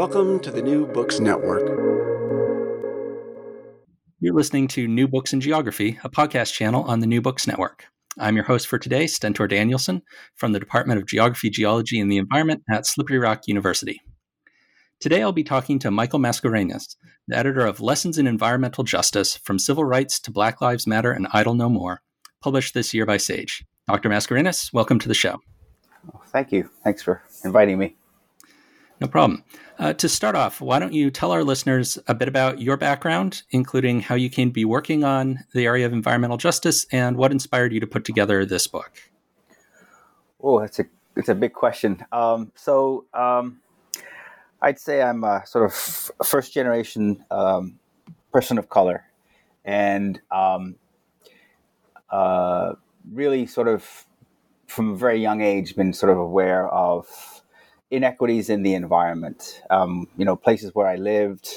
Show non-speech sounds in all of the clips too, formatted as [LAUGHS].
Welcome to the New Books Network. You're listening to New Books in Geography, a podcast channel on the New Books Network. I'm your host for today, Stentor Danielson, from the Department of Geography, Geology, and the Environment at Slippery Rock University. Today I'll be talking to Michael Mascarenhas, the editor of Lessons in Environmental Justice From Civil Rights to Black Lives Matter and Idle No More, published this year by Sage. Dr. Mascarenhas, welcome to the show. Thank you. Thanks for inviting me. No problem. Uh, to start off, why don't you tell our listeners a bit about your background, including how you came to be working on the area of environmental justice and what inspired you to put together this book? Oh, it's a it's a big question. Um, so um, I'd say I'm a sort of first generation um, person of color, and um, uh, really sort of from a very young age been sort of aware of inequities in the environment. Um, you know, places where I lived,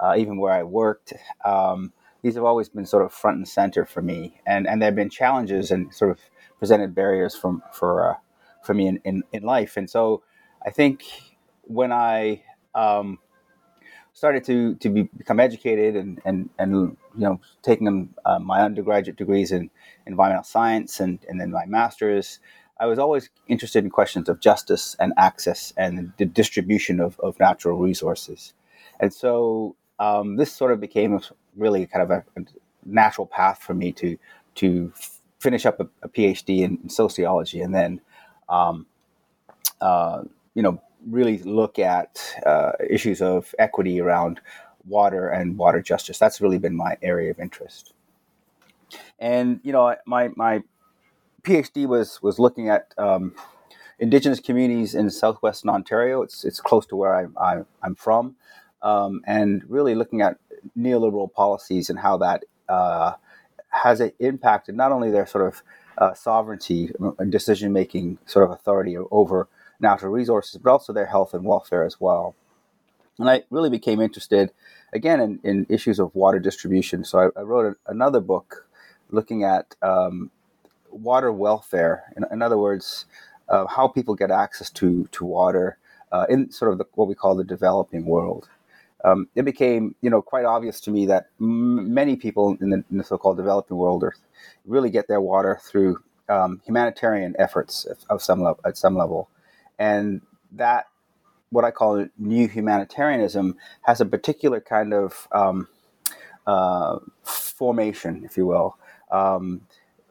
uh, even where I worked. Um, these have always been sort of front and center for me, and and there have been challenges and sort of presented barriers from for uh, for me in, in, in life. And so, I think when I um, started to to be, become educated and and and you know taking uh, my undergraduate degrees in environmental science and and then my master's I was always interested in questions of justice and access and the distribution of, of natural resources. And so um, this sort of became really kind of a, a, natural path for me to to finish up a, a PhD in, in, sociology and then, um, uh, you know, really look at uh, issues of equity around water and water justice. That's really been my area of interest. And you know, my my PhD was was looking at um, indigenous communities in southwestern Ontario. It's it's close to where I, I, am from, um, and really looking at neoliberal policies and how that uh, has impacted not only their sort of uh, sovereignty and decision making sort of authority over natural resources, but also their health and welfare as well. And I really became interested again in, in issues of water distribution. So I, I wrote a, another book looking at um, water welfare. In, in other words, uh, how people get access to to water uh, in sort of the, what we call the developing world. Um, it became, you know, quite obvious to me that m- many people in the, in the, so-called developing world are, really get their water through um, humanitarian efforts of some level, at some level, and that what I call new humanitarianism has a particular kind of um, uh, formation, if you will. Um,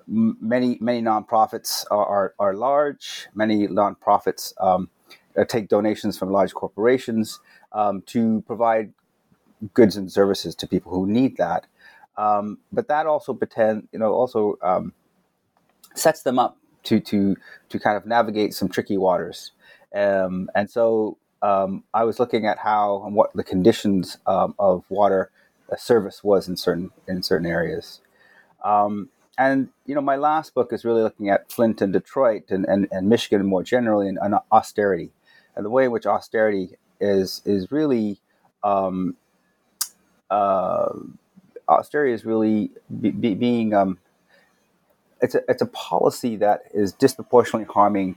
many many nonprofits are, are, are large. Many nonprofits um, uh, take donations from large corporations um, to provide goods and services to people who need that. Um, but that also pretend you know also um, sets them up to to to kind of navigate some tricky waters. Um, and so um, I was looking at how and what the conditions of water service was in certain in certain areas. Um, and you know, my last book is really looking at Flint and Detroit and, and, and Michigan more generally and, and, austerity and the way in which austerity is is really um, uh, austerity is really be, be, being um, it's a it's a policy that is disproportionately harming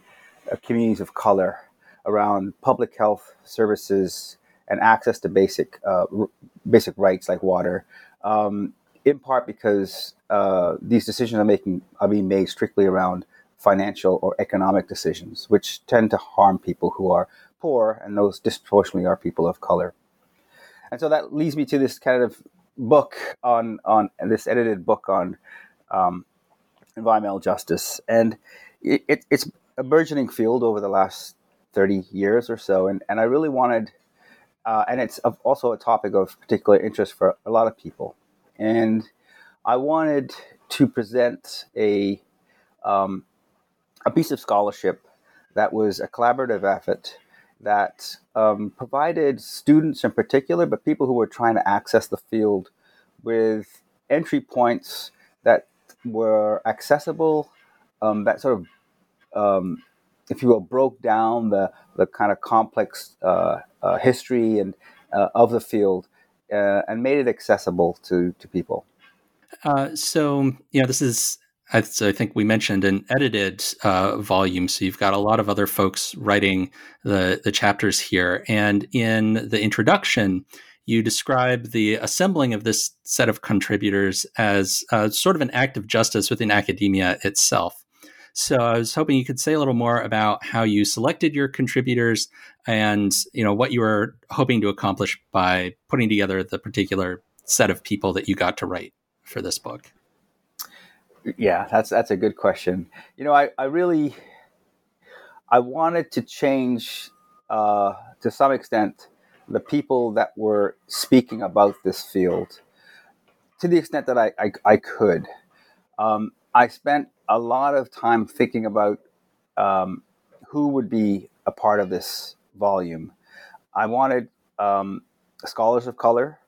uh, communities of color around public health services and access to basic uh, r- basic rights like water. Um, in part because uh, these decisions are making are being made strictly around financial or economic decisions, which tend to harm people who are poor, and those disproportionately are people of color. And so that leads me to this kind of book on on this edited book on um, environmental justice, and it, it, it's a burgeoning field over the last thirty years or so, and and I really wanted, uh, and it's also a topic of particular interest for a lot of people, and I wanted to present a um, a piece of scholarship that was a collaborative effort that um, provided students in particular, but people who were trying to access the field with entry points that were accessible, um, that sort of, um, if you will, broke down the, the kind of complex uh, uh, history and uh, of the field uh, and made it accessible to, to people. Uh, so, you know, this is I, I think we mentioned an edited uh, volume, so you've got a lot of other folks writing the the chapters here. And in the introduction, you describe the assembling of this set of contributors as uh, sort of an act of justice within academia itself. So I was hoping you could say a little more about how you selected your contributors and you know what you were hoping to accomplish by putting together the particular set of people that you got to write for this book. Yeah, that's that's a good question. You know, I, I really I wanted to change uh, to some extent the people that were speaking about this field to the extent that I, I, I could. Um, I spent a lot of time thinking about um, who would be a part of this volume. I wanted um, scholars of color.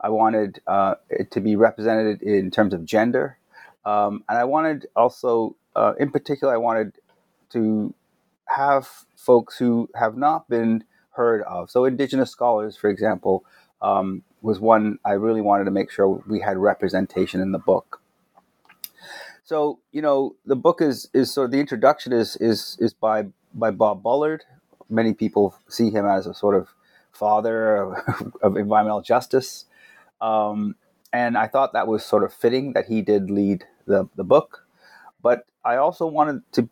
I wanted uh, it to be represented in terms of gender. Um, and I wanted also, uh, in particular, I wanted to have folks who have not been heard of. So, Indigenous scholars, for example, um, was one I really wanted to make sure we had representation in the book. So, you know, the book is is sort of the introduction is is is by by Bob Bullard. Many people see him as a sort of father of, [LAUGHS] of environmental justice. Um, and I thought that was sort of fitting that he did lead the, the book. But I also wanted to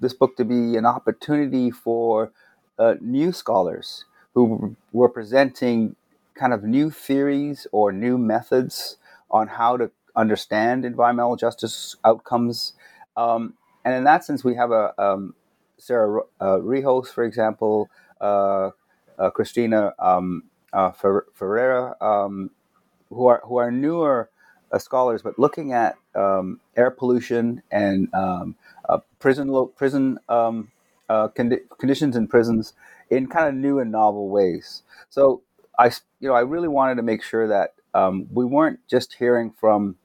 this book to be an opportunity for uh, new scholars who were presenting kind of new theories or new methods on how to understand environmental justice outcomes. Um, and in that sense, we have a um, Sarah uh, Rijos, for example, uh, uh, Christina um, uh, Ferreira, um, who are who are newer uh, scholars, but looking at um, air pollution and um, uh, prison lo- prison um, condi- conditions in prisons in kind of new and novel ways. So I, you know, I really wanted to make sure that um, we weren't just hearing from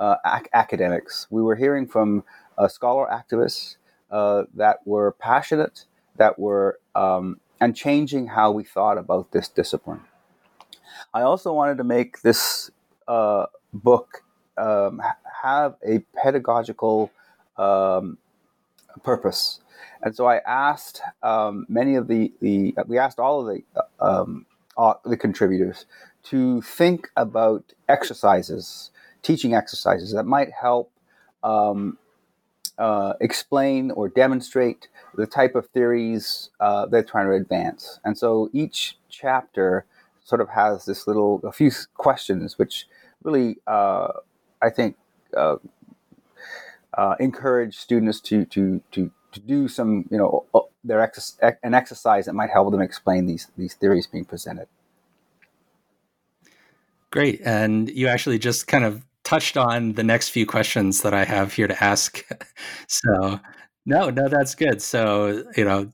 ac- academics. We were hearing from scholar activists uh, that were passionate, that were um, and changing how we thought about this discipline. I also wanted to make this uh, book um, have a pedagogical um, purpose. And so I asked um, many of the, the we asked all of the um, uh, the contributors to think about exercises, teaching exercises that might help um, uh, explain or demonstrate the type of theories uh, they're trying to advance. And so each chapter sort of has this little a few questions which really, uh, I think, uh, uh, encourage students to to to to do some, you know, their ex- an exercise that might help them explain these these theories being presented. Great, and you actually just kind of touched on the next few questions that I have here to ask. [LAUGHS] so, no, no, that's good. So, you know,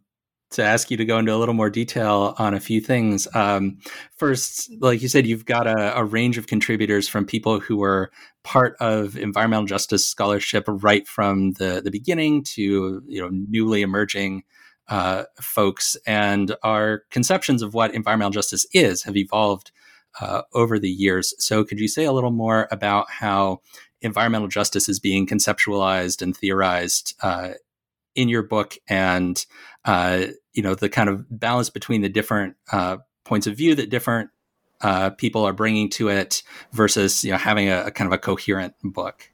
to ask you to go into a little more detail on a few things. Um, first, like you said, you've got a, a, range of contributors from people who were part of environmental justice scholarship right from the, the beginning to you know newly emerging uh, folks, and our conceptions of what environmental justice is have evolved uh, over the years. So, could you say a little more about how environmental justice is being conceptualized and theorized uh, in your book, and uh, you know the kind of balance between the different uh, points of view that different uh, people are bringing to it versus you know having a, a, kind of a coherent book?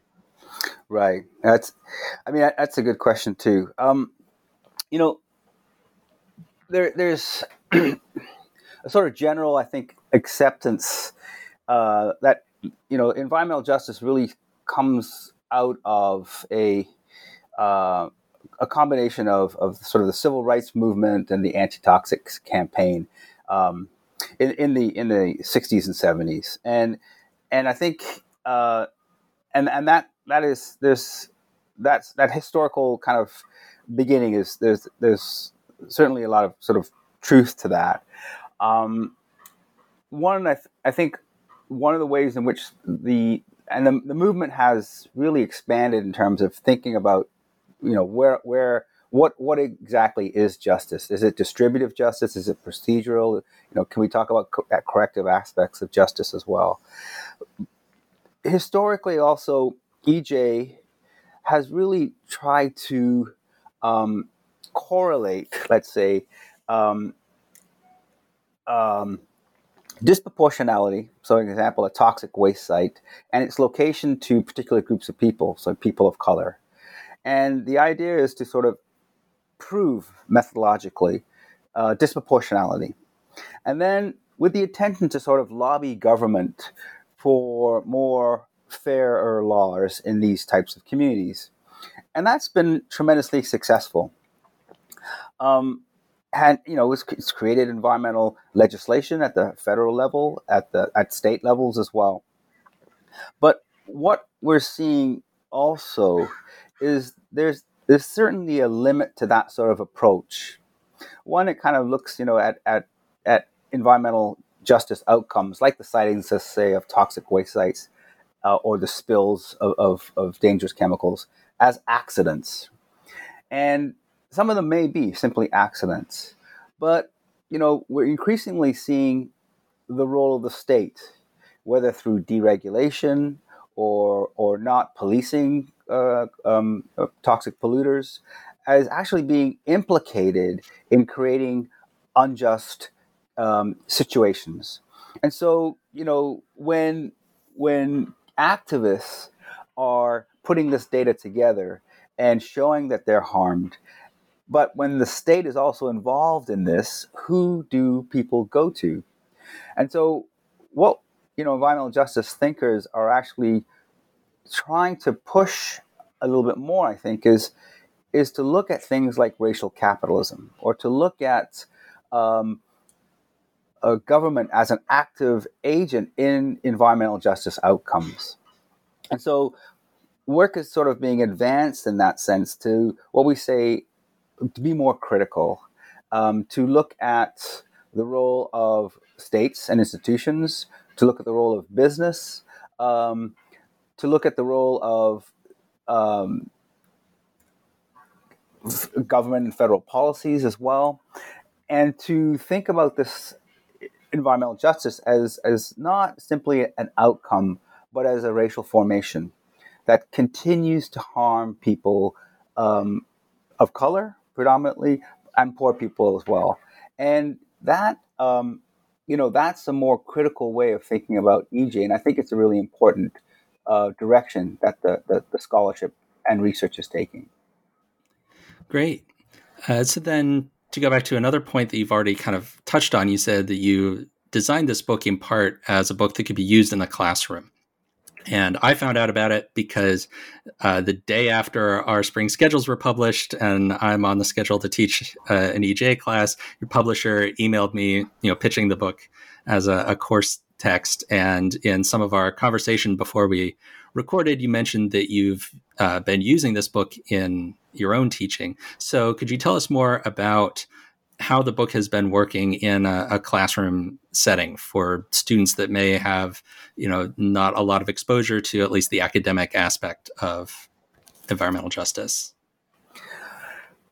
Right. That's. I mean, that's a good question too. Um, you know, there, there's [CLEARS THROAT] a sort of general, I think, acceptance uh, that you know environmental justice really comes out of a uh, a combination of, of sort of the civil rights movement and the anti-toxics campaign. Um, in, in the in the 60s and 70s and and i think uh, and and that that is there's that's that historical kind of beginning is there's there's certainly a lot of sort of truth to that um, one I, th- I think one of the ways in which the and the, the movement has really expanded in terms of thinking about you know where where what what exactly is justice? Is it distributive justice? Is it procedural? You know, can we talk about co- corrective aspects of justice as well? Historically, also EJ has really tried to um, correlate, let's say, um, um, disproportionality. So, an example, a toxic waste site, and its location to particular groups of people, so people of color. And the idea is to sort of prove methodologically uh, disproportionality. And then, with the intention to sort of lobby government for more fairer laws in these types of communities. And that's been tremendously successful. Um, and you know, it's, it's created environmental legislation at the federal level, at the at state levels as well. But what we're seeing also is there's there's certainly a limit to that sort of approach. One, it kind of looks, you know, at at at environmental justice outcomes, like the sightings, let's say, of toxic waste sites uh, or the spills of, of, of dangerous chemicals as accidents. And some of them may be simply accidents. But, you know, we're increasingly seeing the role of the state, whether through deregulation or, or not policing uh, um, uh, toxic polluters as actually being implicated in creating unjust um, situations. And so, you know, when when activists are putting this data together and showing that they're harmed, but when the state is also involved in this, who do people go to? And so, what you know, environmental justice thinkers are actually trying to push a little bit more, I think, is is to look at things like racial capitalism or to look at um, a government as an active agent in environmental justice outcomes. And so work is sort of being advanced in that sense to what we say to be more critical, um, to look at the role of states and institutions, to look at the role of business, um, to look at the role of um, government and federal policies as well, and to think about this environmental justice as, as not simply an outcome, but as a racial formation that continues to harm people um, of color predominantly and poor people as well. And that, um, you know, that's a more critical way of thinking about EJ. And I think it's a really important uh, direction that the, the, the, scholarship and research is taking. Great. Uh, so then to go back to another point that you've already kind of touched on, you said that you designed this book in part as a book that could be used in the classroom. And I found out about it because uh, the day after our spring schedules were published, and I'm on the schedule to teach uh, an EJ class, your publisher emailed me, you know, pitching the book as a, a course text. And in some of our conversation before we recorded, you mentioned that you've uh, been using this book in your own teaching. So, could you tell us more about how the book has been working in a, a, classroom setting for students that may have, you know, not a lot of exposure to at least the academic aspect of environmental justice?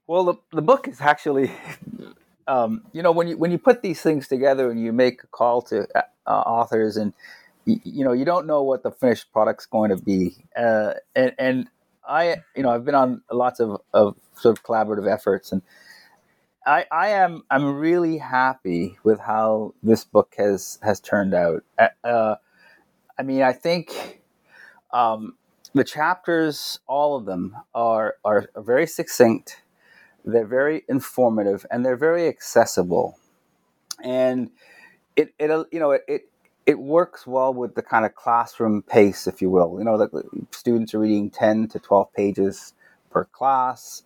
Well, the, the book is actually, [LAUGHS] um, you know, when you when you put these things together and you make a call to uh, authors, and you, you, know, you don't know what the finished product's going to be, uh, and and I, you know, I've been on lots of, of sort of collaborative efforts, and I, I am I'm really happy with how this book has has turned out. Uh, uh I mean, I think um, the chapters, all of them, are are very succinct they're very informative and they're very accessible, and it it you know it, it it works well with the kind of classroom pace, if you will. You know, the students are reading ten to twelve pages per class,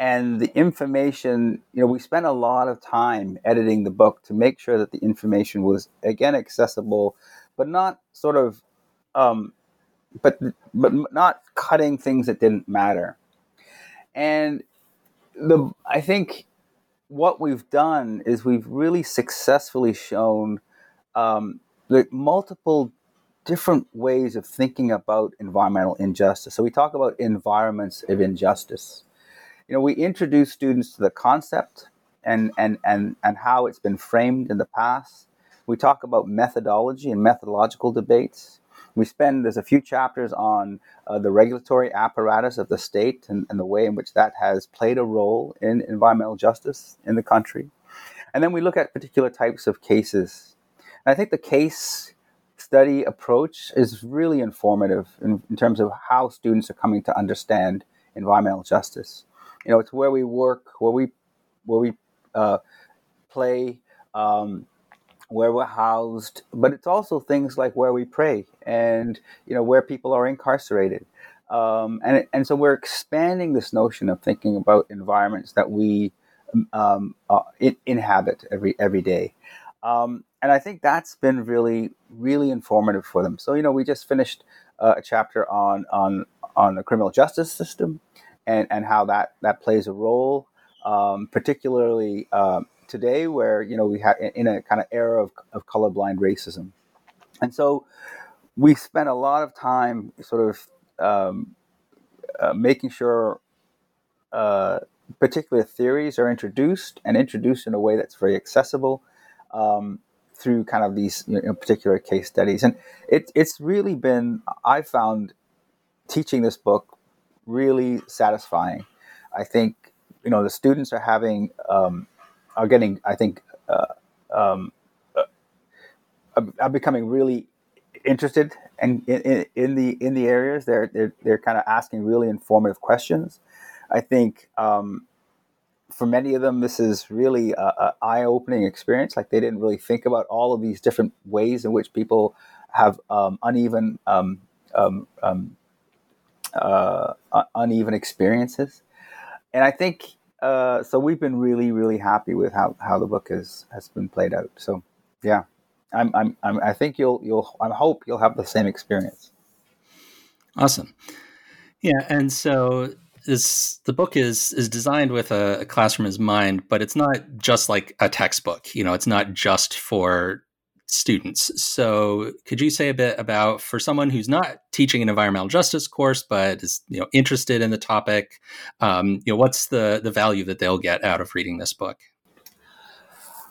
and the information. You know, we spent a lot of time editing the book to make sure that the information was again accessible, but not sort of, um, but but not cutting things that didn't matter. And the I think what we've done is we've really successfully shown um, the multiple different ways of thinking about environmental injustice. So we talk about environments of injustice. You know, we introduce students to the concept and and and and how it's been framed in the past. We talk about methodology and methodological debates. We spend, there's a few chapters on uh, the regulatory apparatus of the state and, and, the way in which that has played a role in environmental justice in the country. And then we look at particular types of cases. And I think the case study approach is really informative in, in terms of how students are coming to understand environmental justice. You know, it's where we work, where we, where we uh, play, um, where we're housed, but it's also things like where we pray and you know where people are incarcerated. Um, and and so we're expanding this notion of thinking about environments that we um, uh, inhabit every every day. Um, and I think that's been really really informative for them. So you know we just finished uh, a chapter on on on the criminal justice system and and how that that plays a role, um, particularly um, today where you know we have in a kind of era of, of colorblind racism. And so we spent a lot of time sort of um, uh, making sure uh, particular theories are introduced and introduced in a way that's very accessible um, through kind of these you know, particular case studies. And it, it's really been i found teaching this book really satisfying i think you know the students are having um, are getting, I think, uh, um, uh, are becoming really interested in, in, in the in the areas. They're they're, they're kind of asking really informative questions. I think um, for many of them, this is really a, eye opening experience. Like they didn't really think about all of these different ways in which people have um, uneven um, um, um uh, uneven experiences. And I think uh, so we've been really, really happy with how, how the book has has been played out. So, yeah, I'm, I'm, I'm I think you'll you'll I hope you'll have the same experience. Awesome, yeah, and so this the book is is designed with a, a classroom as mind, but it's not just like a textbook. You know, it's not just for students. So, could you say a bit about for someone who's not teaching an environmental justice course but is you know interested in the topic, um, you know, what's the the value that they'll get out of reading this book?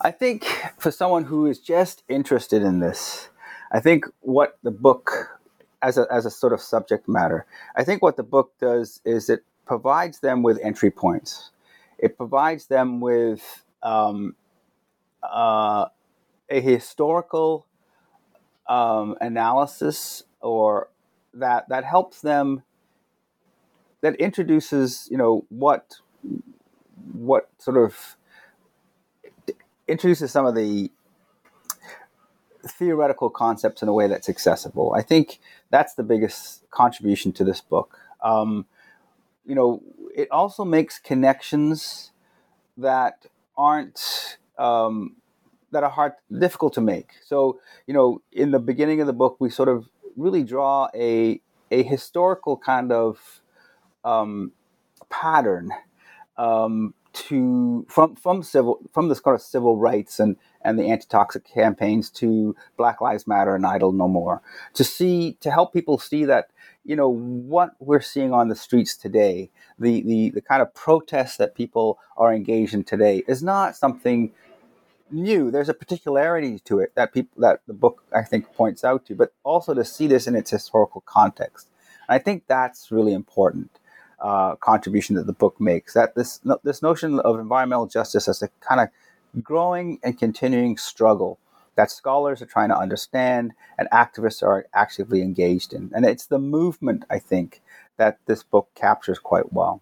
I think for someone who is just interested in this, I think what the book as a as a sort of subject matter, I think what the book does is it provides them with entry points. It provides them with um, uh, a historical um, analysis or that that helps them that introduces you know what what sort of introduces some of the theoretical concepts in a way that's accessible. I think that's the biggest contribution to this book. Um, you know, it also makes connections that aren't um, that are hard, difficult to make. So, you know, in the beginning of the book, we sort of really draw a a historical kind of um, pattern um, to from from civil from this kind of civil rights and and the anti-toxic campaigns to Black Lives Matter and Idle No More to see to help people see that you know what we're seeing on the streets today the the the kind of protests that people are engaged in today is not something new there's a particularity to it that people that the book I think points out to but also to see this in its historical context and I think that's really important uh, contribution that the book makes. That this this notion of environmental justice as a kind of growing and continuing struggle that scholars are trying to understand and activists are actively engaged in, and it's the movement I think that this book captures quite well.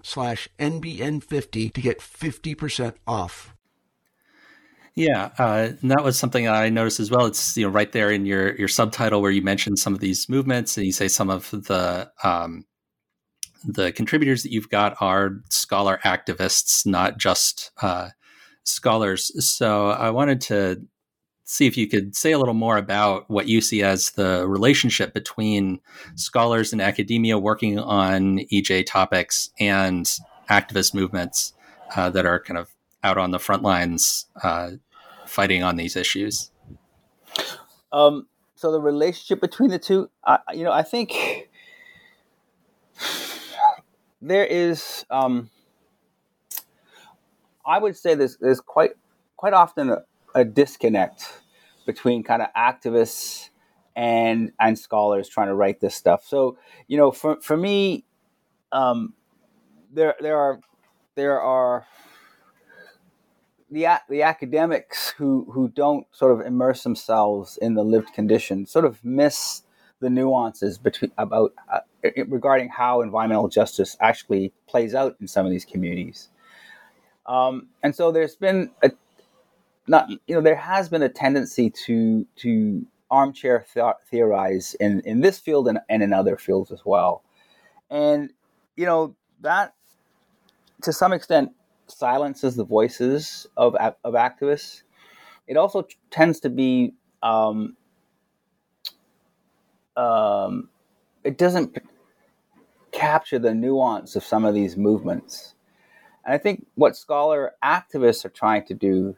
slash NBN50 to get 50% off. Yeah, uh, that was something I noticed as well. It's you know right there in your your subtitle where you mentioned some of these movements and you say some of the um, the contributors that you've got are scholar activists, not just uh, scholars. So I wanted to see if you could say a little more about what you see as the relationship between scholars and academia working on EJ topics and activist movements uh, that are kind of out on the front lines uh, fighting on these issues. Um, so the relationship between the two, I, you know, I think there is. Um, I would say there's quite quite often a, a disconnect between kind of activists and and scholars trying to write this stuff. So you know, for for me, um, there there are there are the the academics who who don't sort of immerse themselves in the lived condition sort of miss the nuances between about uh, regarding how environmental justice actually plays out in some of these communities. Um, and so there's been a not you know there has been a tendency to to armchair th- theorize in in this field and, and in other fields as well. And you know that to some extent silences the voices of of activists. It also t- tends to be um, um, it doesn't p- capture the nuance of some of these movements. And i think what scholar activists are trying to do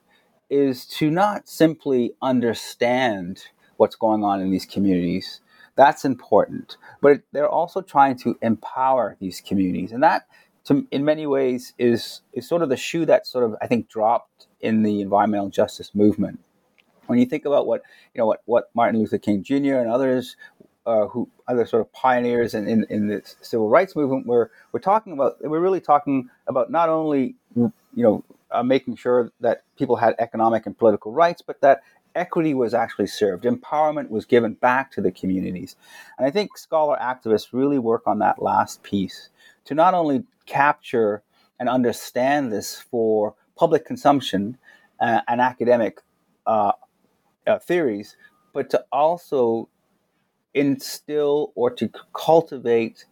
is to not simply understand what's going on in these communities. That's important. But they're also trying to empower these communities. And that, to, in many ways, is, is sort of the shoe that sort of, I think, dropped in the environmental justice movement. When you think about what, you know, what, what Martin Luther King Jr. and others uh, who other sort of pioneers in, in, in, the civil rights movement were, were talking about, we're really talking about not only, you know, uh, making sure that people had economic and political rights, but that equity was actually served, empowerment was given back to the communities. And I think scholar activists really work on that last piece to not only capture and understand this for public consumption uh, and academic uh, uh, theories, but to also instill or to cultivate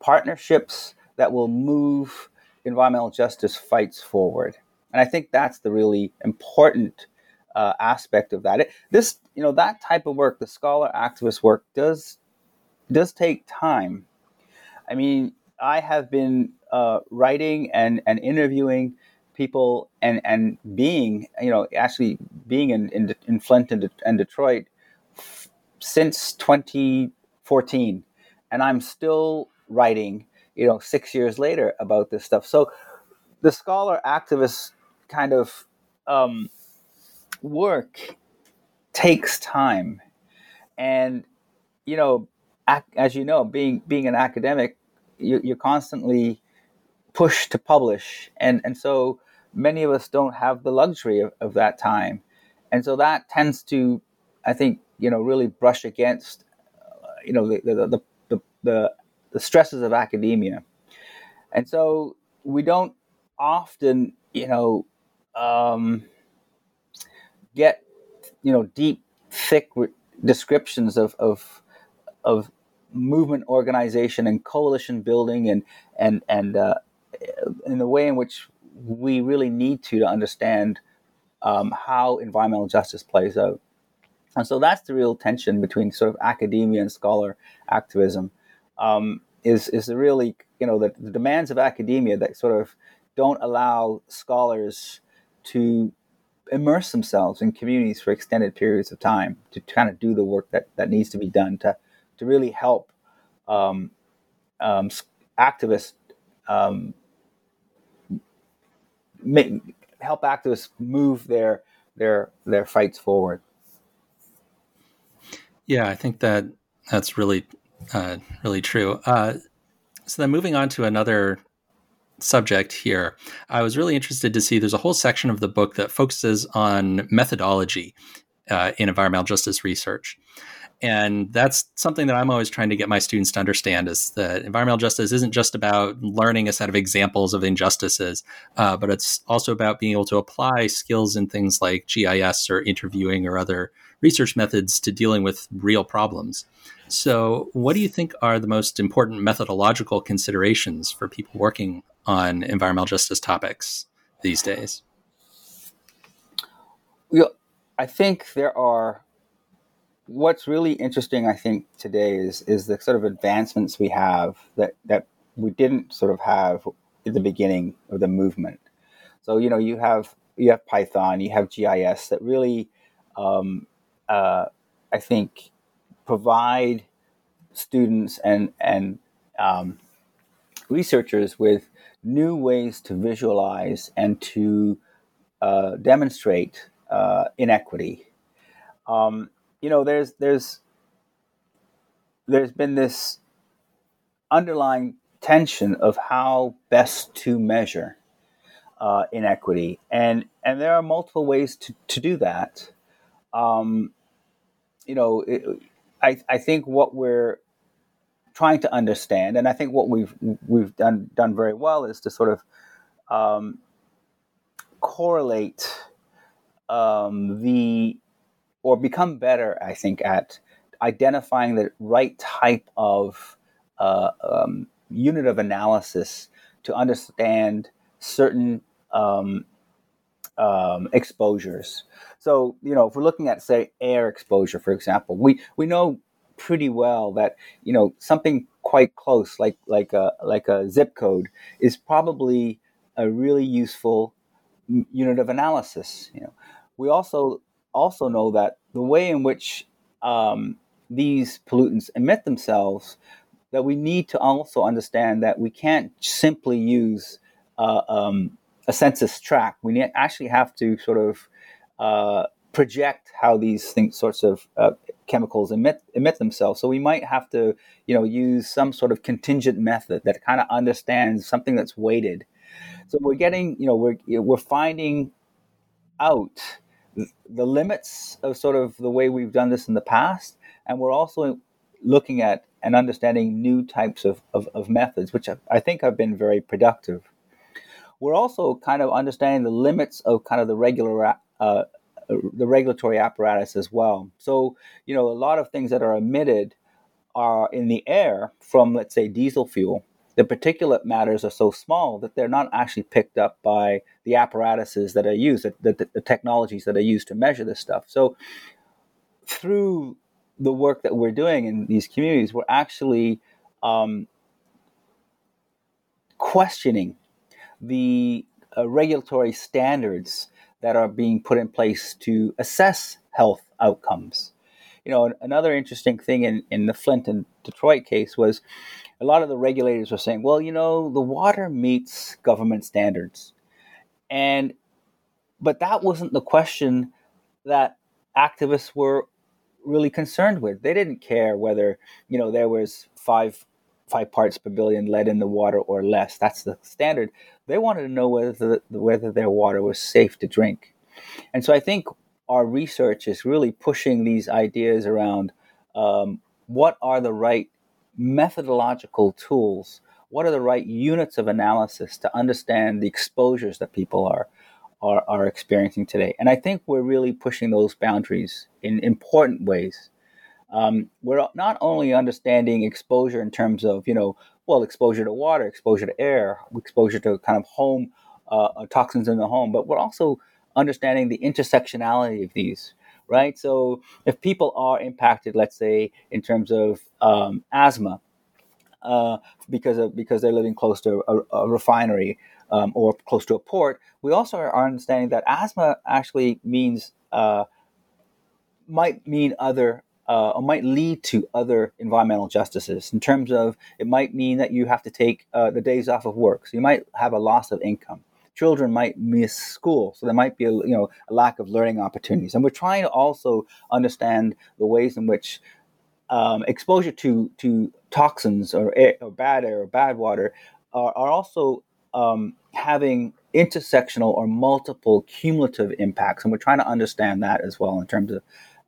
partnerships that will move environmental justice fights forward. And I think that's the really important uh, aspect of that. It, this, you know, that type of work, the scholar activist work, does does take time. I mean, I have been uh, writing and, and interviewing people and, and being, you know, actually being in, in, in Flint and, De- and Detroit since 2014. And I'm still writing, you know, six years later about this stuff. So the scholar activist kind of um, work takes time, and you know, as you know, being being an academic, you, you're constantly pushed to publish, and and so many of us don't have the luxury of, of that time, and so that tends to, I think, you know, really brush against, uh, you know, the the, the the the stresses of academia, and so we don't often, you know, um, get you know deep, thick re- descriptions of of of movement organization and coalition building and and and uh, in the way in which we really need to to understand um, how environmental justice plays out. And so that's the real tension between sort of academia and scholar activism. Um, is is the really you know the, the demands of academia that sort of don't allow scholars to immerse themselves in communities for extended periods of time to kind of do the work that, that needs to be done to, to really help um, um, activists um, make, help activists move their their their fights forward. Yeah, I think that that's really uh, really true. Uh, so then moving on to another subject here, I was really interested to see there's a whole section of the book that focuses on methodology uh, in environmental justice research. And that's something that I'm always trying to get my students to understand is that environmental justice isn't just about learning a set of examples of injustices, uh, but it's also about being able to apply skills in things like GIS or interviewing or other research methods to dealing with real problems. So, what do you think are the most important methodological considerations for people working on environmental justice topics these days? Well, I think there are. What's really interesting, I think, today is is the sort of advancements we have that that we didn't sort of have at the beginning of the movement. So you know, you have you have Python, you have GIS that really, um, uh, I think, provide students and and um, researchers with new ways to visualize and to uh, demonstrate uh, inequity. Um, you know, there's there's there's been this underlying tension of how best to measure uh, inequity, and and there are multiple ways to, to do that. Um, you know, it, I I think what we're trying to understand, and I think what we've we've done done very well is to sort of um, correlate um, the or become better, I think, at identifying the right type of uh, um, unit of analysis to understand certain um, um, exposures. So, you know, if we're looking at, say, air exposure, for example, we, we know pretty well that you know something quite close, like like a like a zip code, is probably a really useful unit of analysis. You know, we also also know that the way in which um, these pollutants emit themselves, that we need to also understand that we can't simply use uh, um, a census tract. We actually have to sort of uh, project how these things, sorts of uh, chemicals emit emit themselves. So we might have to, you know, use some sort of contingent method that kind of understands something that's weighted. So we're getting, you know, we're we're finding out the limits of sort of the way we've done this in the past, and we're also looking at and understanding new types of, of, of methods, which I think have been very productive. We're also kind of understanding the limits of kind of the regular uh, the regulatory apparatus as well. So, you know, a lot of things that are emitted are in the air from, let's say, diesel fuel. The particulate matters are so small that they're not actually picked up by the apparatuses that are used, the, the, the technologies that are used to measure this stuff. So, through the work that we're doing in these communities, we're actually um, questioning the uh, regulatory standards that are being put in place to assess health outcomes. you know, another interesting thing in, in the Flint and Detroit case was a lot of the regulators were saying, well, you know, the water meets government standards. And, but that wasn't the question that activists were really concerned with. They didn't care whether, you know, there was five five parts per billion lead in the water or less. That's the standard. They wanted to know whether the, whether their water was safe to drink. And so I think our research is really pushing these ideas around um, what are the right methodological tools, what are the right units of analysis to understand the exposures that people are, are, are experiencing today. And I think we're really pushing those boundaries in important ways. Um, we're not only understanding exposure in terms of, you know, well, exposure to water, exposure to air, exposure to kind of home uh, toxins in the home, but we're also understanding the intersectionality of these, right? So if people are impacted, let's say in terms of um, asthma, uh, because of because they're living close to a, a refinery um, or close to a port, we also are understanding that asthma actually means uh, might mean other uh, or might lead to other environmental justices in terms of it might mean that you have to take uh, the days off of work, so you might have a loss of income. Children might miss school, so there might be a, you know a lack of learning opportunities. And we're trying to also understand the ways in which um, exposure to to toxins or, air, or bad air or bad water are, are also um, having intersectional or multiple cumulative impacts, and we're trying to understand that as well in terms of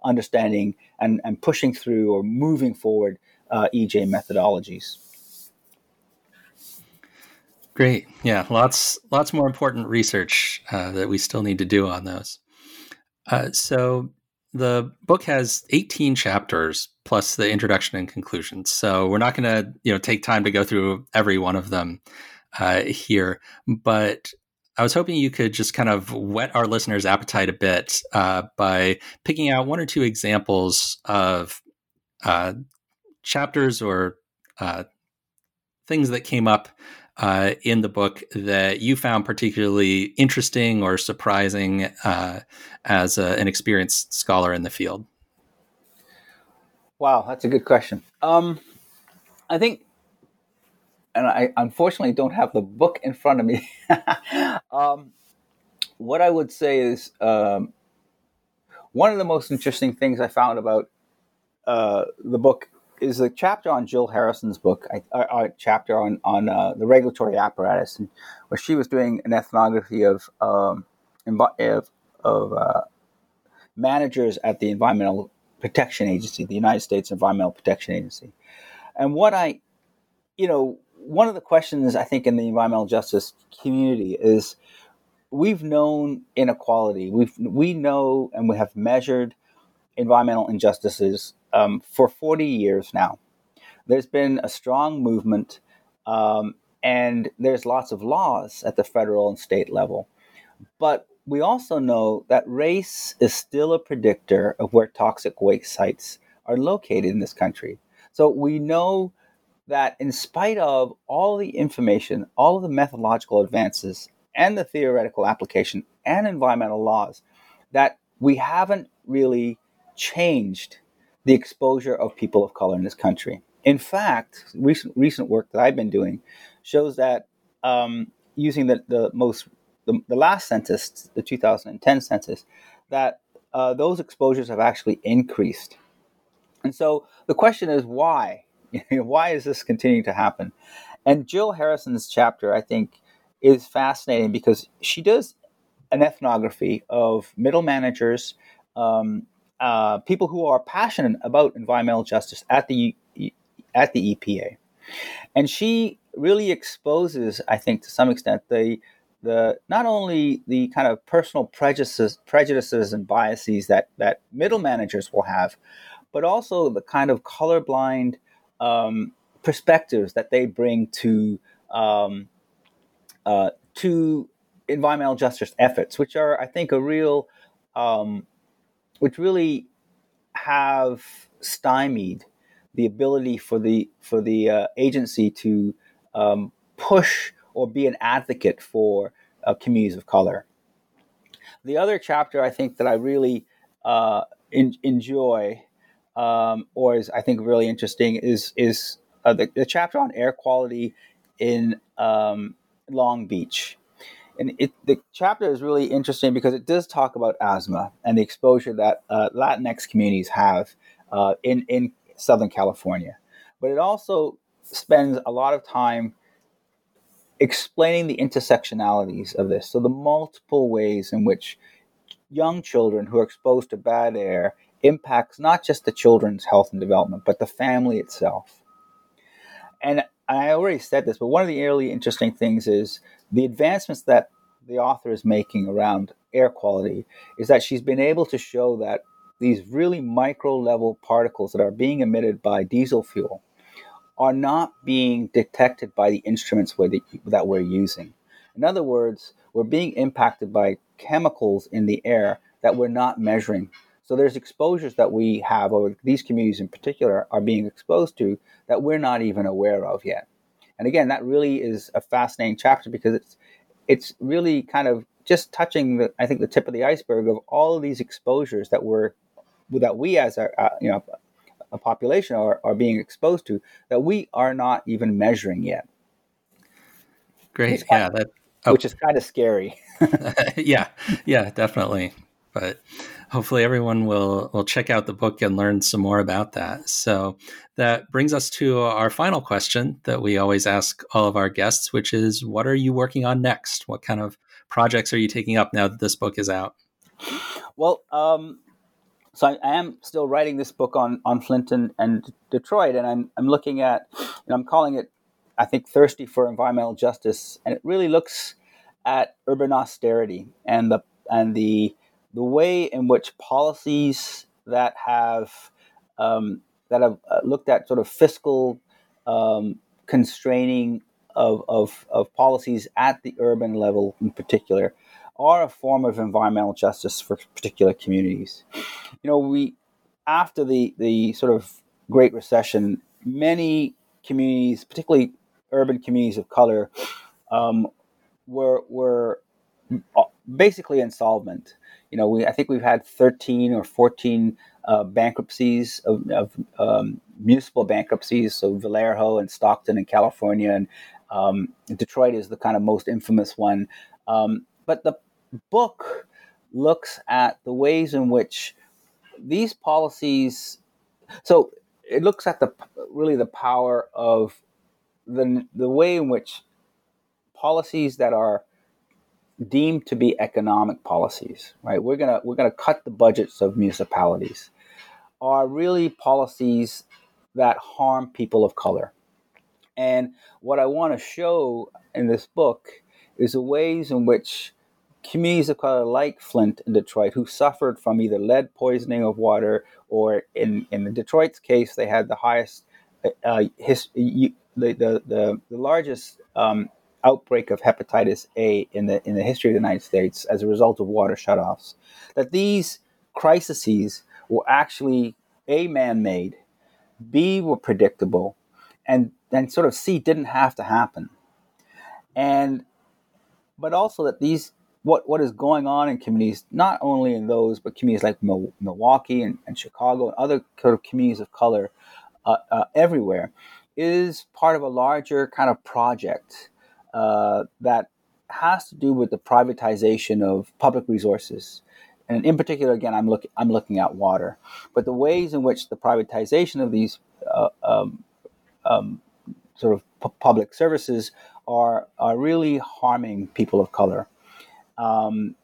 understanding and, and pushing through or moving forward uh, EJ methodologies. Great. Yeah, lots lots more important research uh, that we still need to do on those. Uh, so the book has 18 chapters plus the introduction and conclusions. So we're not going to you know take time to go through every one of them uh, here, but I was hoping you could just kind of whet our listeners' appetite a bit uh, by picking out one or two examples of uh, chapters or uh, things that came up uh, in the book that you found particularly interesting or surprising uh, as a, an experienced scholar in the field? Wow, that's a good question. Um, I think, and I unfortunately don't have the book in front of me. [LAUGHS] um, what I would say is um, one of the most interesting things I found about uh, the book is the chapter on Jill Harrison's book, a, a chapter on on uh, the regulatory apparatus, where she was doing an ethnography of um, of, of uh, managers at the Environmental Protection Agency, the United States Environmental Protection Agency, and what I, you know, one of the questions I think in the environmental justice community is we've known inequality. We we know and we have measured environmental injustices um, for 40 years now. There's been a strong movement, um, and there's lots of laws at the federal and state level. But we also know that race is still a predictor of where toxic waste sites are located in this country. So we know that in spite of all the information, all of the methodological advances, and the theoretical application and environmental laws, that we haven't really changed the exposure of people of color in this country. In fact, recent recent work that I've been doing shows that um, using the, the most the, the, last census, the 2010 census, that uh, those exposures have actually increased. And so the question is why? [LAUGHS] why is this continuing to happen? And Jill Harrison's chapter, I think, is fascinating because she does an ethnography of middle managers, um, uh, people who are passionate about environmental justice at the at the EPA, and she really exposes, I think, to some extent, the the not only the kind of personal prejudices prejudices and biases that that middle managers will have, but also the kind of colorblind um, perspectives that they bring to um, uh, to environmental justice efforts, which are, I think, a real um, which really have stymied the ability for the for the uh, agency to um, push or be an advocate for uh, communities of color. The other chapter I think that I really uh, in, enjoy um, or is I think really interesting is is uh, the, the, chapter on air quality in um, Long Beach. And it, the chapter is really interesting because it does talk about asthma and the exposure that uh, Latinx communities have uh, in in Southern California. But it also spends a lot of time explaining the intersectionalities of this. So the multiple ways in which young children who are exposed to bad air impacts not just the children's health and development, but the family itself. And I already said this, but one of the really interesting things is the advancements that the author is making around air quality is that she's been able to show that these really micro level particles that are being emitted by diesel fuel are not being detected by the instruments that we're using. In other words, we're being impacted by chemicals in the air that we're not measuring. So there's exposures that we have, or these communities in particular are being exposed to that we're not even aware of yet. And again, that really is a fascinating chapter because it's it's really kind of just touching the I think the tip of the iceberg of all of these exposures that we're that we as a uh, you know a population are, are being exposed to that we are not even measuring yet. Great, yeah, that oh. which is kind of scary. [LAUGHS] yeah, yeah, definitely. But hopefully everyone will will check out the book and learn some more about that. So that brings us to our final question that we always ask all of our guests, which is what are you working on next? What kind of projects are you taking up now that this book is out? Well, um, so I, am still writing this book on on Flint and, and Detroit, and I'm I'm looking at, and I'm calling it, I think, thirsty for environmental justice, and it really looks at urban austerity and the and the the way in which policies that have um, that have uh, looked at sort of fiscal um, constraining of, of, of policies at the urban level in particular are a form of environmental justice for particular communities. You know, we after the the sort of Great Recession, many communities, particularly urban communities of color, um, were were basically insolvent. You know, we I think we've had 13 or 14 uh, bankruptcies of, of um, municipal bankruptcies. So Vallejo and Stockton in California, and um, Detroit is the kind of most infamous one. Um, but the book looks at the ways in which these policies. So it looks at the really the power of the the way in which policies that are deemed to be economic policies, right? We're gonna we're gonna cut the budgets of municipalities, are really policies that harm people of color. And what I want to show in this book is the ways in which communities of color like Flint and Detroit, who suffered from either lead poisoning of water or in, in Detroit's case, they had the highest, uh, his, the, the, the, the largest um, outbreak of hepatitis A in the, in the history of the United States as a result of water shutoffs. That these crises were actually A, man made, B, were predictable, and, and sort of C, didn't have to happen. And but also that these what what is going on in communities, not only in those, but communities like Milwaukee and, and Chicago and other sort of communities of color uh, uh, everywhere, is part of a larger kind of project uh, that has to do with the privatization of public resources. And in particular, again, I'm looking I'm looking at water, but the ways in which the privatization of these uh, um, um, sort of p- public services are are really harming people of color um,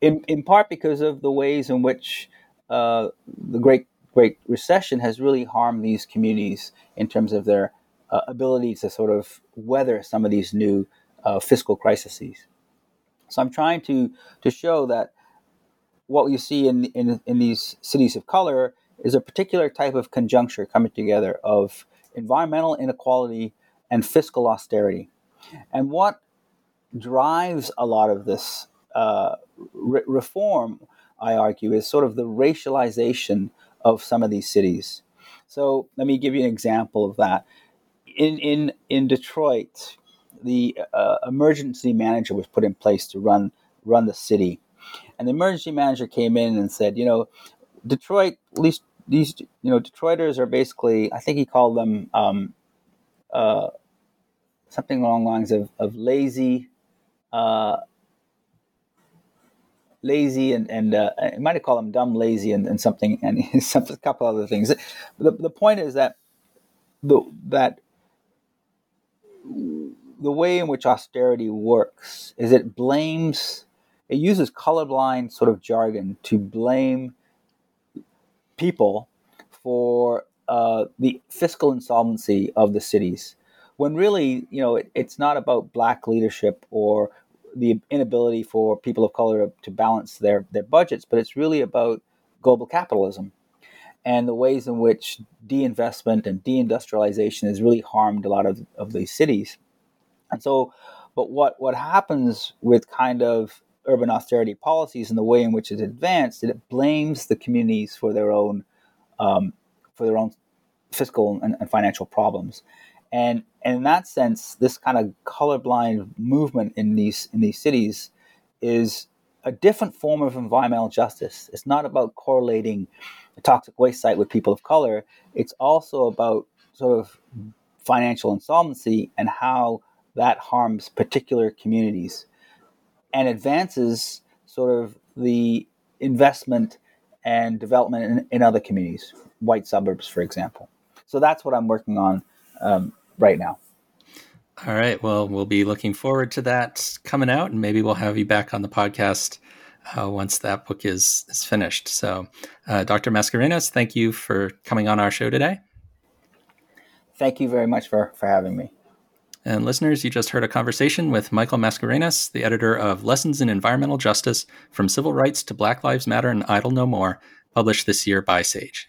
in, in part because of the ways in which uh, the Great Great Recession has really harmed these communities in terms of their uh, ability to sort of weather some of these new uh, fiscal crises. So I'm trying to to show that what you see in, in in these cities of color is a particular type of conjuncture coming together of environmental inequality and fiscal austerity. And what drives a lot of this uh, re- reform, I argue, is sort of the racialization of some of these cities. So let me give you an example of that. In in in Detroit, the uh, emergency manager was put in place to run run the city, and the emergency manager came in and said, you know, Detroit, at least these you know Detroiters are basically I think he called them um, uh, something along lines of of lazy. Uh, lazy and and uh, I might have called them dumb, lazy, and, and something and [LAUGHS] some, a couple other things. The, the point is that the that the way in which austerity works is it blames it uses colorblind sort of jargon to blame people for uh, the fiscal insolvency of the cities. When really you know it, it's not about black leadership or the inability for people of color to balance their, their budgets but it's really about global capitalism and the ways in which deinvestment and deindustrialization has really harmed a lot of, of these cities and so but what what happens with kind of urban austerity policies and the way in which it's advanced, it blames the communities for their own um, for their own fiscal and, and, financial problems. And, and in that sense, this kind of colorblind movement in these in these cities is a different form of environmental justice. It's not about correlating a toxic waste site with people of color. It's also about sort of financial insolvency and how that harms particular communities and advances sort of the investment and development in, in other communities, white suburbs, for example. So that's what I'm working on um, right now. All right. Well, we'll be looking forward to that coming out, and maybe we'll have you back on the podcast uh, once that book is is finished. So, uh, Dr. Mascarenhas, thank you for coming on our show today. Thank you very much for for having me. And listeners, you just heard a conversation with Michael Mascarenhas, the editor of Lessons in Environmental Justice From Civil Rights to Black Lives Matter and Idle No More, published this year by Sage.